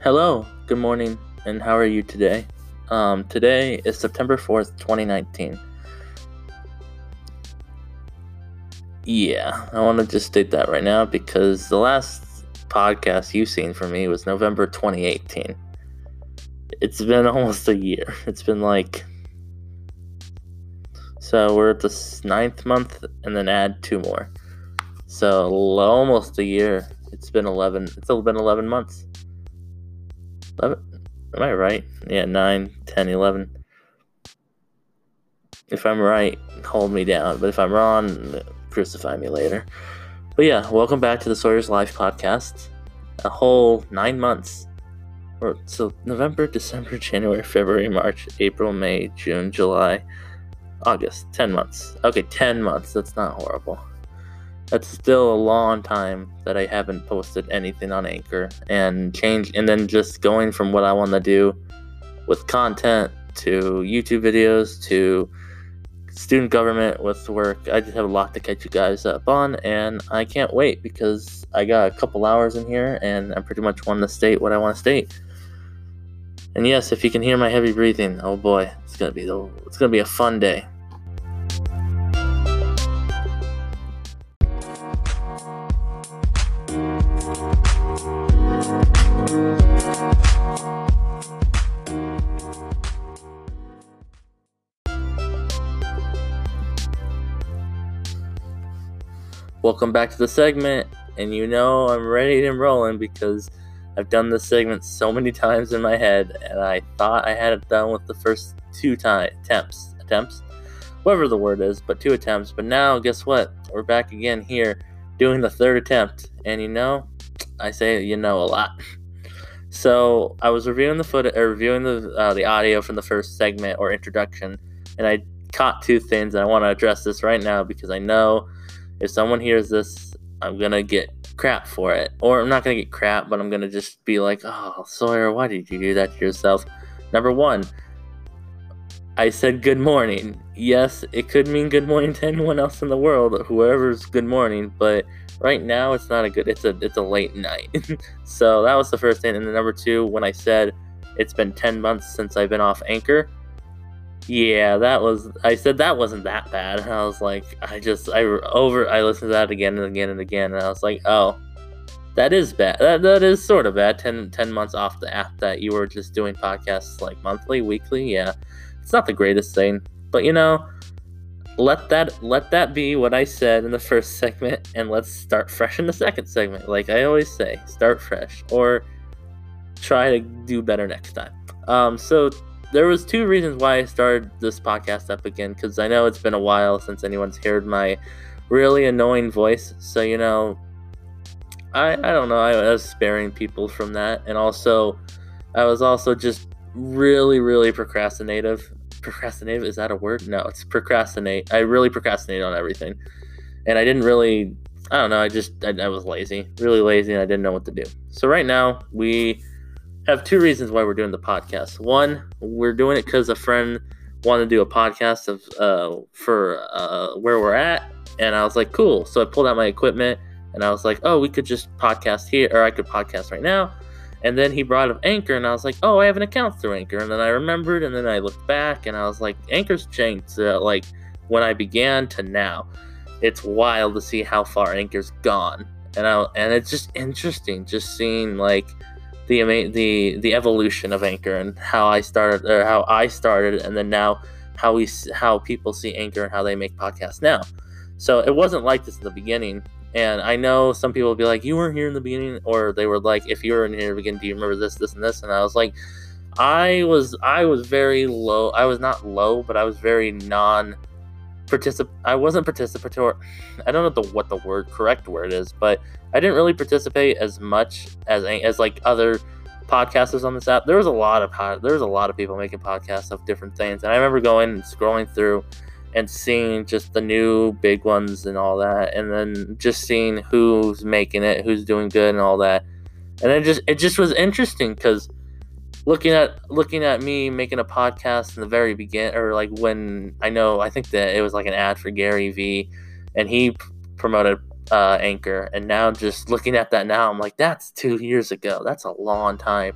Hello, good morning, and how are you today? Um, today is September 4th, 2019. Yeah, I want to just state that right now because the last podcast you've seen from me was November 2018. It's been almost a year. It's been like. So we're at the ninth month and then add two more. So almost a year. It's been 11. It's been 11 months. 11? Am I right? Yeah, 9, 10, 11. If I'm right, hold me down. But if I'm wrong, crucify me later. But yeah, welcome back to the Sawyer's Life podcast. A whole nine months. Or so November, December, January, February, March, April, May, June, July, August. Ten months. Okay, ten months. That's not horrible that's still a long time that I haven't posted anything on Anchor and change and then just going from what I want to do with content to YouTube videos to student government with work. I just have a lot to catch you guys up on and I can't wait because I got a couple hours in here and I pretty much want to state what I want to state. And yes, if you can hear my heavy breathing, oh boy, it's gonna be the, it's gonna be a fun day. Welcome back to the segment, and you know I'm ready and rolling because I've done this segment so many times in my head, and I thought I had it done with the first two time attempts, attempts, whatever the word is, but two attempts. But now, guess what? We're back again here doing the third attempt, and you know, I say you know a lot. So I was reviewing the footage, reviewing the uh, the audio from the first segment or introduction, and I caught two things, and I want to address this right now because I know if someone hears this, I'm gonna get crap for it. Or I'm not gonna get crap, but I'm gonna just be like, oh, Sawyer, why did you do that to yourself? Number one, I said good morning. Yes, it could mean good morning to anyone else in the world, whoever's good morning, but right now it's not a good it's a it's a late night. so that was the first thing. And then number two, when I said it's been ten months since I've been off anchor, yeah, that was. I said that wasn't that bad. I was like, I just, I over, I listened to that again and again and again, and I was like, oh, that is bad. That, that is sort of bad. 10, 10 months off the app that you were just doing podcasts like monthly, weekly. Yeah, it's not the greatest thing, but you know, let that let that be what I said in the first segment, and let's start fresh in the second segment. Like I always say, start fresh or try to do better next time. Um, so there was two reasons why I started this podcast up again because I know it's been a while since anyone's heard my really annoying voice. So you know, I I don't know. I was sparing people from that, and also I was also just really really procrastinative. Procrastinative is that a word? No, it's procrastinate. I really procrastinate on everything, and I didn't really. I don't know. I just I, I was lazy, really lazy, and I didn't know what to do. So right now we have two reasons why we're doing the podcast. One, we're doing it because a friend wanted to do a podcast of uh, for uh, where we're at, and I was like, cool. So I pulled out my equipment, and I was like, oh, we could just podcast here, or I could podcast right now. And then he brought up Anchor, and I was like, oh, I have an account through Anchor. And then I remembered, and then I looked back, and I was like, Anchor's changed, uh, like when I began to now. It's wild to see how far Anchor's gone, and I and it's just interesting, just seeing like the the the evolution of Anchor and how I started or how I started, and then now how we how people see Anchor and how they make podcasts now. So it wasn't like this in the beginning. And I know some people will be like, "You weren't here in the beginning," or they were like, "If you were in here in the beginning, do you remember this, this, and this?" And I was like, I was I was very low. I was not low, but I was very non particip I wasn't participatory. I don't know the what the word correct word is, but I didn't really participate as much as as like other podcasters on this app. There was a lot of there was a lot of people making podcasts of different things, and I remember going and scrolling through and seeing just the new big ones and all that, and then just seeing who's making it, who's doing good, and all that. And it just it just was interesting because looking at looking at me making a podcast in the very beginning or like when I know I think that it was like an ad for Gary Vee and he p- promoted uh, Anchor, and now just looking at that now, I'm like, that's two years ago. That's a long time.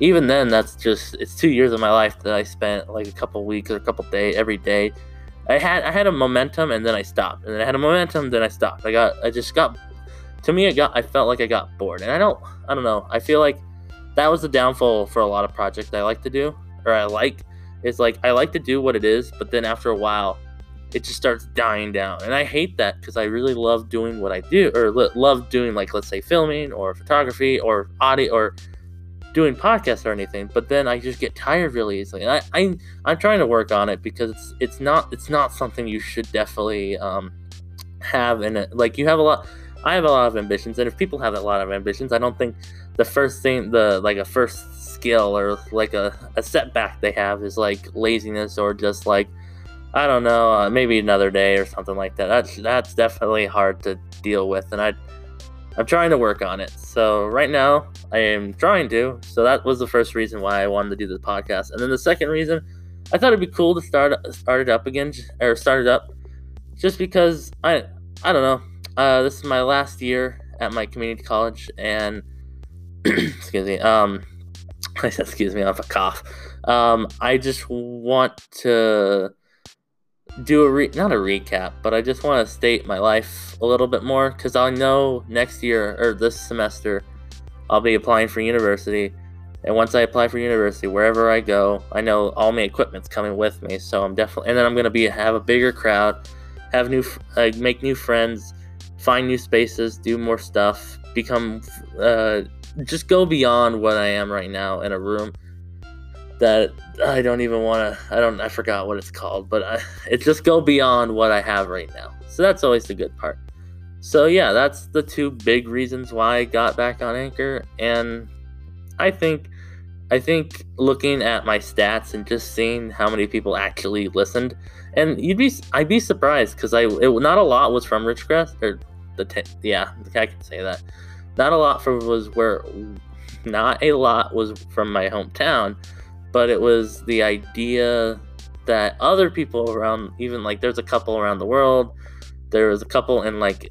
Even then, that's just it's two years of my life that I spent like a couple weeks or a couple days every day. I had I had a momentum and then I stopped, and then I had a momentum, then I stopped. I got I just got to me, it got I felt like I got bored, and I don't I don't know. I feel like that was the downfall for a lot of projects I like to do, or I like. It's like I like to do what it is, but then after a while, it just starts dying down, and I hate that because I really love doing what I do, or love doing like let's say filming or photography or audio or doing podcasts or anything. But then I just get tired really easily, and I, I I'm trying to work on it because it's it's not it's not something you should definitely um have and. Like you have a lot I have a lot of ambitions, and if people have a lot of ambitions, I don't think the first thing, the like a first skill or like a, a setback they have is like laziness or just like I don't know, uh, maybe another day or something like that. That's that's definitely hard to deal with, and I I'm trying to work on it. So right now I am trying to. So that was the first reason why I wanted to do this podcast, and then the second reason I thought it'd be cool to start start it up again or start it up, just because I I don't know uh, this is my last year at my community college, and excuse me, um, excuse me, I have a cough. Um, I just want to do a re- not a recap, but I just want to state my life a little bit more because I know next year or this semester I'll be applying for university. And once I apply for university, wherever I go, I know all my equipment's coming with me. So I'm definitely, and then I'm gonna be have a bigger crowd, have new, make new friends, find new spaces, do more stuff, become, uh, just go beyond what I am right now in a room that I don't even want to. I don't. I forgot what it's called, but I, it just go beyond what I have right now. So that's always the good part. So yeah, that's the two big reasons why I got back on Anchor, and I think, I think looking at my stats and just seeing how many people actually listened, and you'd be, I'd be surprised because I, it, not a lot was from Ridgecrest or the t- yeah, I can say that. Not a lot from was where, not a lot was from my hometown, but it was the idea that other people around, even like there's a couple around the world, there was a couple in like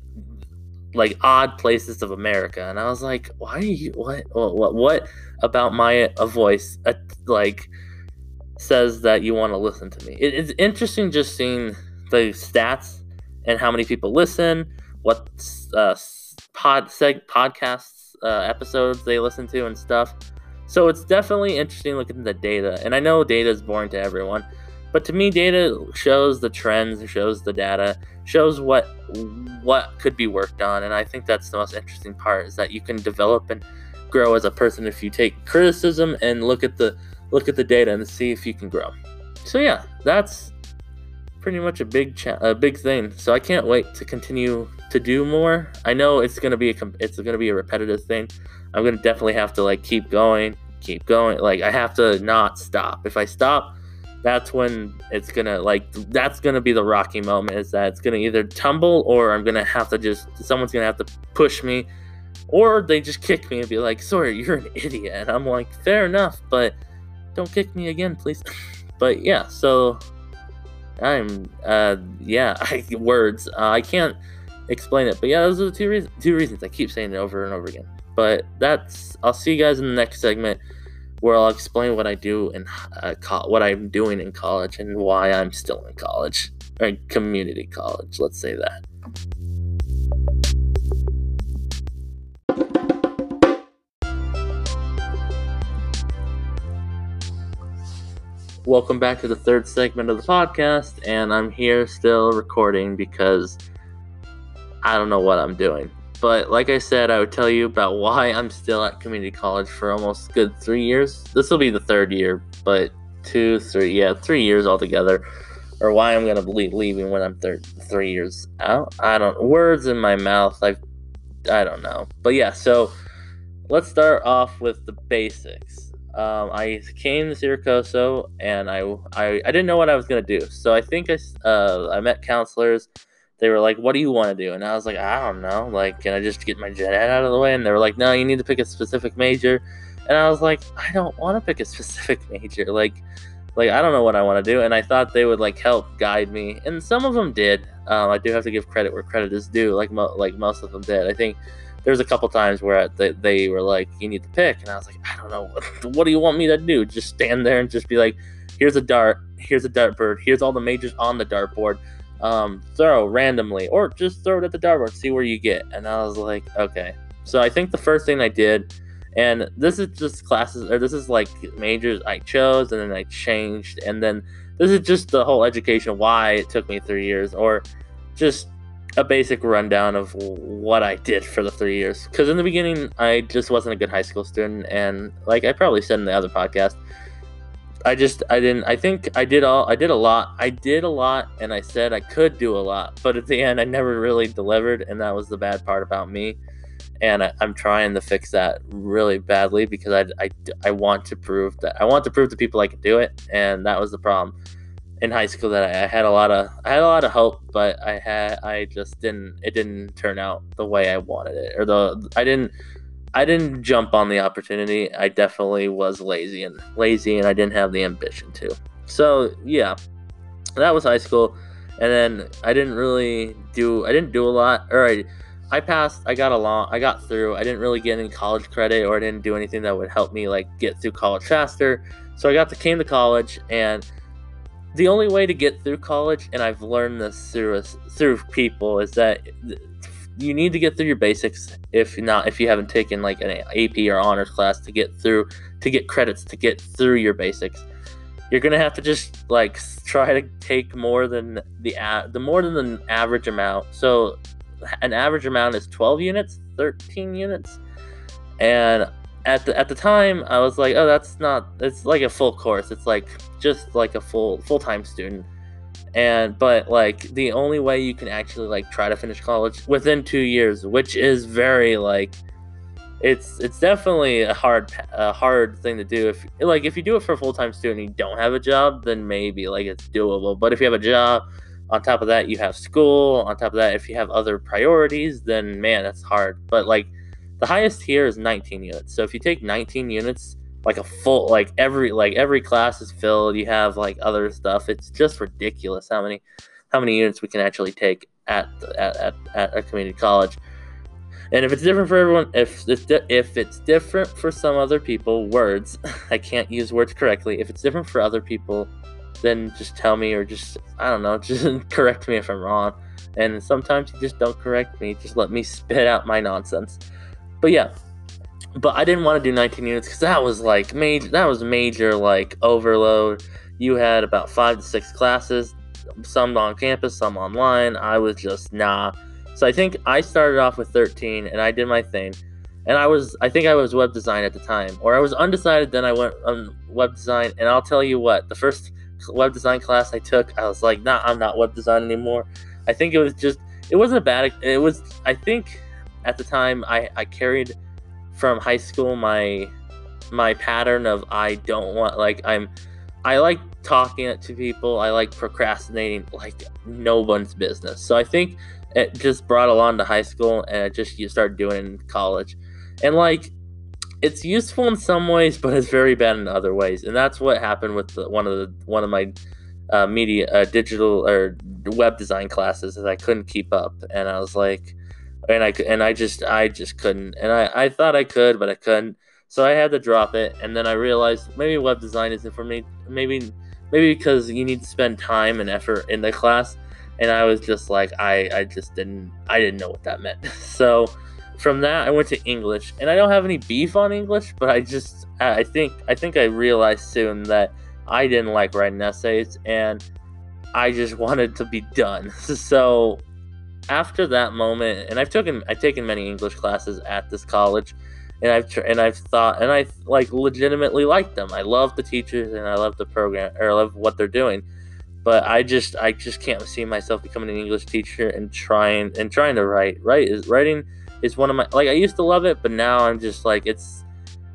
like odd places of America, and I was like, why are you what what what about my a voice a, like says that you want to listen to me? It, it's interesting just seeing the stats and how many people listen what uh, pod seg podcasts uh, episodes they listen to and stuff. So it's definitely interesting looking at the data. And I know data is boring to everyone, but to me, data shows the trends, shows the data, shows what what could be worked on. And I think that's the most interesting part is that you can develop and grow as a person if you take criticism and look at the look at the data and see if you can grow. So yeah, that's pretty much a big cha- a big thing. So I can't wait to continue to do more. I know it's gonna be a it's gonna be a repetitive thing. I'm gonna definitely have to like keep going, keep going. Like I have to not stop. If I stop, that's when it's gonna like that's gonna be the rocky moment. Is that it's gonna either tumble or I'm gonna have to just someone's gonna have to push me, or they just kick me and be like, "Sorry, you're an idiot." And I'm like, "Fair enough, but don't kick me again, please." but yeah, so I'm uh yeah, I, words. Uh, I can't explain it, but yeah, those are the two reasons. Two reasons I keep saying it over and over again. But that's I'll see you guys in the next segment where I'll explain what I do and uh, co- what I'm doing in college and why I'm still in college or community college. Let's say that. Welcome back to the third segment of the podcast, and I'm here still recording because I don't know what I'm doing. But like I said, I would tell you about why I'm still at community college for almost good three years. This will be the third year, but two, three, yeah, three years altogether. Or why I'm gonna be leaving when I'm thir- three years out. I don't words in my mouth. I, I don't know. But yeah, so let's start off with the basics um, I came to Cerro Coso and I, I, I didn't know what I was going to do. So I think I, uh, I met counselors. They were like, what do you want to do? And I was like, I don't know. Like, can I just get my gen ed out of the way? And they were like, no, you need to pick a specific major. And I was like, I don't want to pick a specific major. Like, like I don't know what I want to do, and I thought they would like help guide me, and some of them did. Um, I do have to give credit where credit is due, like mo- like most of them did. I think there's a couple times where they, they were like, "You need to pick," and I was like, "I don't know, what, what do you want me to do? Just stand there and just be like, here's a dart, here's a dartboard, here's all the majors on the dartboard." Um, throw randomly, or just throw it at the dartboard, see where you get. And I was like, okay. So I think the first thing I did and this is just classes or this is like majors i chose and then i changed and then this is just the whole education why it took me three years or just a basic rundown of what i did for the three years. Because in the beginning i just wasn't a good high school student and like i probably said in the other podcast i just i didn't i think i did all i did a lot i did a lot and i said i could do a lot but at the end i never really delivered and that was the bad part about me and I, am trying to fix that really badly because I, I, I want to prove that I want to prove to people I can do it, and that was the problem in high school that I, I, had a lot of I had a lot of hope, but I had I just didn't it didn't turn out the way I wanted it, or the I didn't I didn't jump on the opportunity. I definitely was lazy and lazy, and I didn't have the ambition to. So yeah, that was high school, and then I didn't really do I didn't do a lot, or I I passed. I got along. I got through. I didn't really get any college credit, or I didn't do anything that would help me like get through college faster. So I got to came to college, and the only way to get through college, and I've learned this through through people, is that you need to get through your basics. If not, if you haven't taken like an AP or honors class to get through to get credits to get through your basics, you're gonna have to just like try to take more than the the more than the average amount. So an average amount is 12 units, 13 units. And at the at the time I was like, oh that's not it's like a full course. It's like just like a full full-time student. And but like the only way you can actually like try to finish college within 2 years, which is very like it's it's definitely a hard a hard thing to do if like if you do it for a full-time student and you don't have a job then maybe like it's doable but if you have a job on top of that you have school on top of that if you have other priorities then man that's hard but like the highest here is 19 units so if you take 19 units like a full like every like every class is filled you have like other stuff it's just ridiculous how many how many units we can actually take at at, at, at a community college and if it's different for everyone if it's di- if it's different for some other people words i can't use words correctly if it's different for other people then just tell me or just I don't know, just correct me if I'm wrong. And sometimes you just don't correct me, just let me spit out my nonsense. But yeah, but I didn't want to do 19 units because that was like major. That was major like overload. You had about five to six classes, some on campus, some online. I was just nah. So I think I started off with 13 and I did my thing. And I was, I think I was web design at the time, or I was undecided. Then I went on web design, and I'll tell you what, the first web design class I took, I was like, nah, I'm not web design anymore. I think it was just, it wasn't a bad, it was, I think at the time I, I carried from high school my, my pattern of I don't want, like, I'm, I like talking to people. I like procrastinating like no one's business. So I think it just brought along to high school and it just you start doing in college. And like it's useful in some ways, but it's very bad in other ways, and that's what happened with the, one of the one of my uh, media, uh, digital or web design classes. Is I couldn't keep up, and I was like, and I and I just I just couldn't, and I I thought I could, but I couldn't, so I had to drop it, and then I realized maybe web design isn't for me. Maybe maybe because you need to spend time and effort in the class, and I was just like I I just didn't I didn't know what that meant, so from that, I went to English, and I don't have any beef on English, but I just I think I think I realized soon that I didn't like writing essays, and I just wanted to be done. So after that moment, and I've taken I've taken many English classes at this college, and I've and I've thought and I like legitimately like them. I love the teachers and I love the program or I love what they're doing. But I just I just can't see myself becoming an English teacher and trying and trying to write. Right is writing is one of my like I used to love it, but now I'm just like it's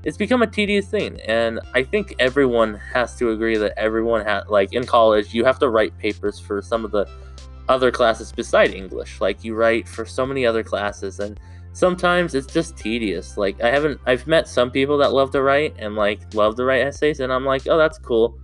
it's become a tedious thing, and I think everyone has to agree that everyone has like in college you have to write papers for some of the other classes beside English. Like you write for so many other classes, and sometimes it's just tedious. Like I haven't I've met some people that love to write and like love to write essays, and I'm like, oh that's cool.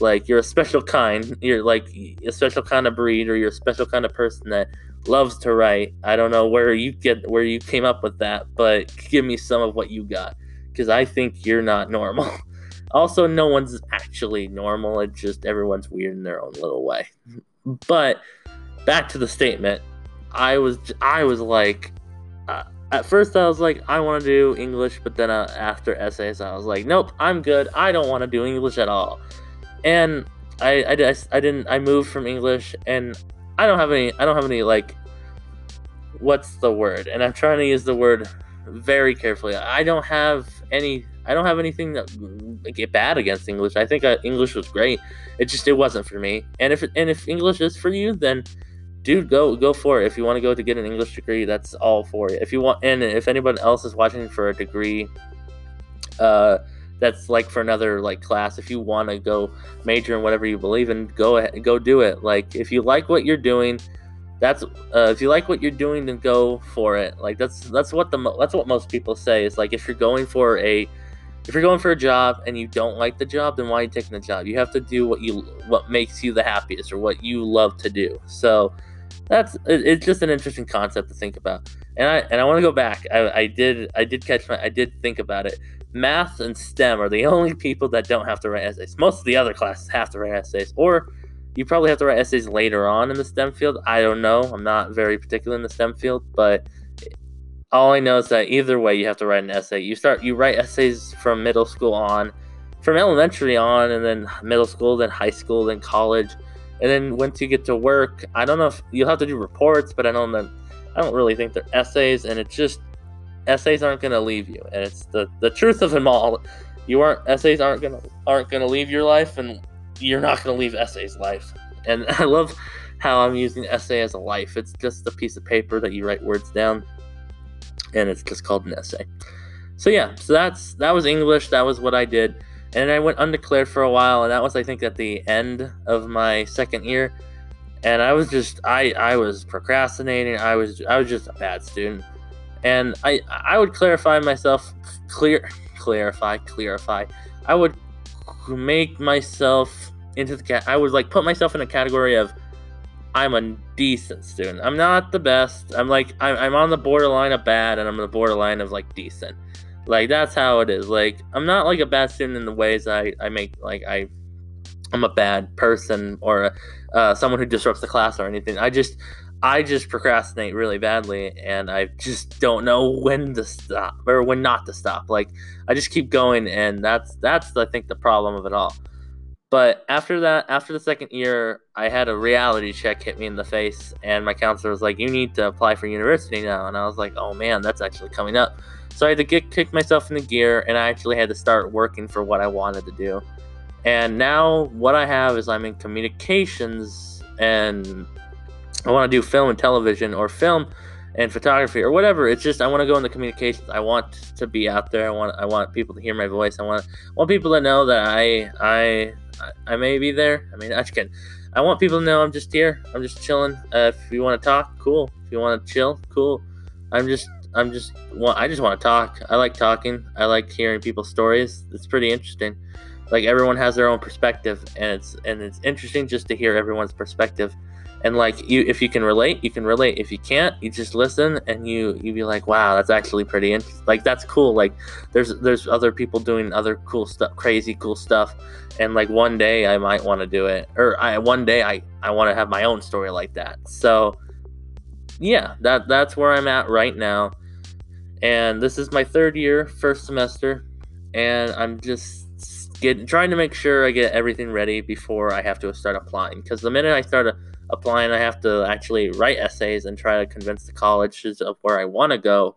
like you're a special kind. You're like a special kind of breed, or you're a special kind of person that loves to write. I don't know where you get where you came up with that, but give me some of what you got because I think you're not normal. also, no one's actually normal. It's just everyone's weird in their own little way. But back to the statement, I was I was like, uh, at first I was like, I want to do English, but then uh, after essays, I was like, nope, I'm good. I don't want to do English at all. And I, I, I didn't I moved from English and I don't have any I don't have any like what's the word? And I'm trying to use the word very carefully. I don't have any I don't have anything that get bad against English. I think uh, English was great. It just it wasn't for me. And if and if English is for you, then dude, go go for it. If you want to go to get an English degree, that's all for you. If you want, and if anyone else is watching for a degree, uh, that's like for another like class. If you want to go major in whatever you believe in, go ahead, go do it. Like if you like what you're doing, that's uh, if you like what you're doing, then go for it. Like that's that's what the that's what most people say. Is like if you're going for a if you're going for a job and you don't like the job, then why are you taking the job? You have to do what you what makes you the happiest or what you love to do. So that's it's just an interesting concept to think about. And I and I want to go back. I, I did I did catch my I did think about it. Math and STEM are the only people that don't have to write essays. Most of the other classes have to write essays, or you probably have to write essays later on in the STEM field. I don't know. I'm not very particular in the STEM field, but all I know is that either way, you have to write an essay. You start you write essays from middle school on, from elementary on, and then middle school, then high school, then college and then once you get to work, I don't know if you'll have to do reports, but I don't know. I don't really think they're essays, and it's just essays aren't going to leave you, and it's the the truth of them all. You aren't essays aren't gonna aren't gonna leave your life, and you're not gonna leave essays life. And I love how I'm using essay as a life. It's just a piece of paper that you write words down, and it's just called an essay. So yeah, so that's that was English. That was what I did and I went undeclared for a while, and that was I think at the end of my second year, and I was just I I was procrastinating. I was I was just a bad student, and I I would clarify myself clear clarify clarify. I would make myself into the cat. I would like put myself in a category of I'm a decent student. I'm not the best. I'm like I'm, I'm on the borderline of bad, and I'm on the borderline of like decent. Like that's how it is. Like I'm not like a bad student in the ways I I make like I I'm a bad person or uh, someone who disrupts the class or anything. I just I just procrastinate really badly and I just don't know when to stop or when not to stop. Like I just keep going and that's that's I think the problem of it all. But after that, after the second year, I had a reality check hit me in the face, and my counselor was like, "You need to apply for university now." And I was like, "Oh man, that's actually coming up." So I had to get kick myself in the gear, and I actually had to start working for what I wanted to do. And now what I have is I'm in communications, and I want to do film and television, or film and photography, or whatever. It's just I want to go into communications. I want to be out there. I want I want people to hear my voice. I want want people to know that I I I may be there. I mean, I can. I want people to know I'm just here. I'm just chilling. Uh, if you want to talk, cool. If you want to chill, cool. I'm just I'm just want I just want to talk. I like talking. I like hearing people's stories. It's pretty interesting. Like everyone has their own perspective and it's and it's interesting just to hear everyone's perspective. And like you if you can relate, you can relate. If you can't, you just listen and you you be like, "Wow, that's actually pretty interesting." Like that's cool. Like there's there's other people doing other cool stuff, crazy cool stuff. And like one day I might want to do it or I one day I I want to have my own story like that. So yeah, that that's where I'm at right now and this is my third year, first semester, and I'm just get trying to make sure I get everything ready before I have to start applying. Because the minute I start applying, I have to actually write essays and try to convince the colleges of where I want to go.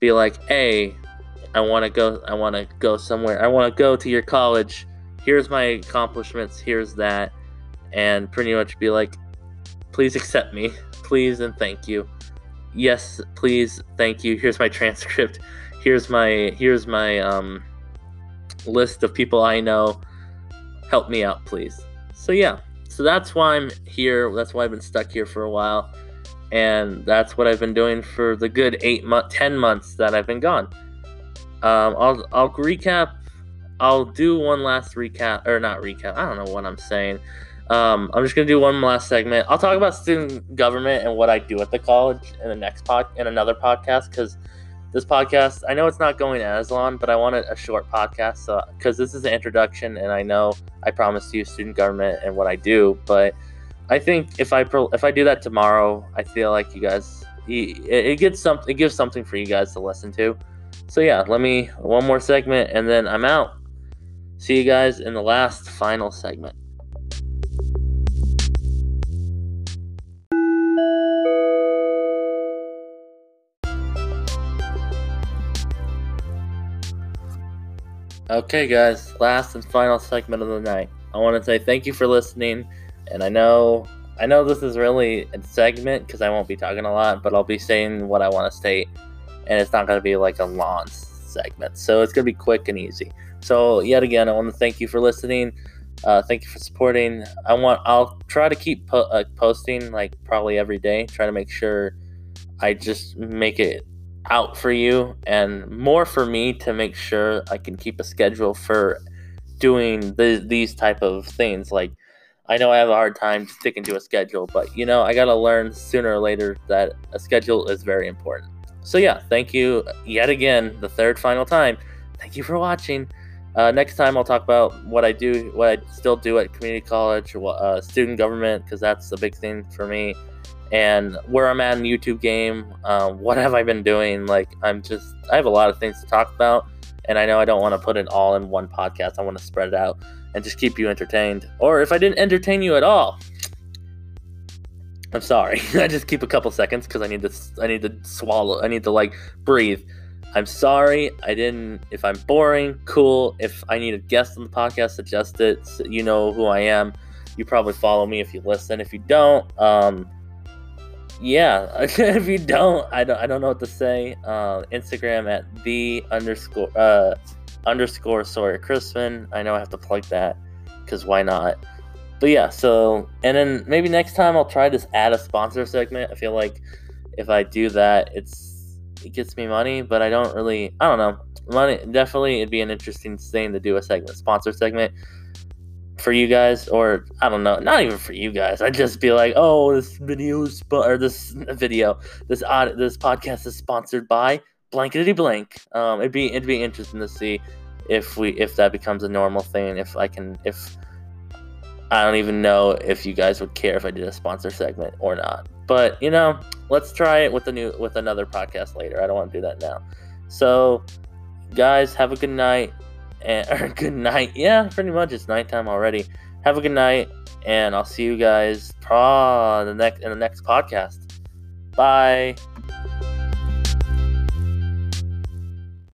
Be like, hey, I want to go. I want to go somewhere. I want to go to your college. Here's my accomplishments. Here's that, and pretty much be like, please accept me, please and thank you yes, please, thank you. Here's my transcript. Here's my here's my um, list of people I know. Help me out, please. So yeah, so that's why I'm here. That's why I've been stuck here for a while, and that's what I've been doing for the good eight month, ten months that I've been gone. Um, I'll I'll recap. I'll do one last recap or not recap. I don't know what I'm saying. Um, I'm just gonna do one last segment. I'll talk about student government and what I do at the college in the next pod in another podcast because this podcast I know it's not going as long, but I wanted a short podcast so because this is an introduction and I know I promised you student government and what I do, but I think if I if I do that tomorrow, I feel like you guys it gets something it gives something for you guys to listen to. So yeah, let me one more segment and then I'm out. See you guys in the last final segment. Okay, guys, last and final segment of the night. I want to say thank you for listening, and I know I know this is really a segment because I won't be talking a lot, but I'll be saying what I want to state, and it's not going to be like a long segment, so it's going to be quick and easy. So yet again, I want to thank you for listening. Uh, thank you for supporting. I want I'll try to keep po- uh, posting like probably every day. Try to make sure I just make it out for you and more for me to make sure I can keep a schedule for doing the, these type of things. Like I know I have a hard time sticking to a schedule, but you know I gotta learn sooner or later that a schedule is very important. So yeah, thank you yet again, the third final time. Thank you for watching. Uh, next time I'll talk about what I do, what I still do at community college, uh, student government, because that's a big thing for me and where I'm at in YouTube game. Um, what have I been doing? Like, I'm just, I have a lot of things to talk about, and I know I don't want to put it all in one podcast. I want to spread it out and just keep you entertained. Or if I didn't entertain you at all, I'm sorry. I just keep a couple seconds because I need to, I need to swallow. I need to like breathe. I'm sorry. I didn't. If I'm boring, cool. If I need a guest on the podcast, suggest it. So you know who I am. You probably follow me if you listen. If you don't, um, yeah, if you don't, I don't, I don't know what to say. Uh, Instagram at the underscore uh, underscore Sawyer Crispin. I know I have to plug that because why not? But yeah, so and then maybe next time I'll try to add a sponsor segment. I feel like if I do that, it's it gets me money, but I don't really. I don't know. Money definitely it'd be an interesting thing to do a segment sponsor segment for you guys, or I don't know, not even for you guys. I'd just be like, oh, this video is or this video, this odd, this podcast is sponsored by blankety blank. Um, it'd be it'd be interesting to see if we if that becomes a normal thing. If I can if I don't even know if you guys would care if I did a sponsor segment or not. But you know, let's try it with a new with another podcast later. I don't want to do that now. So, guys, have a good night and or good night. Yeah, pretty much it's nighttime already. Have a good night, and I'll see you guys pro the next in the next podcast. Bye.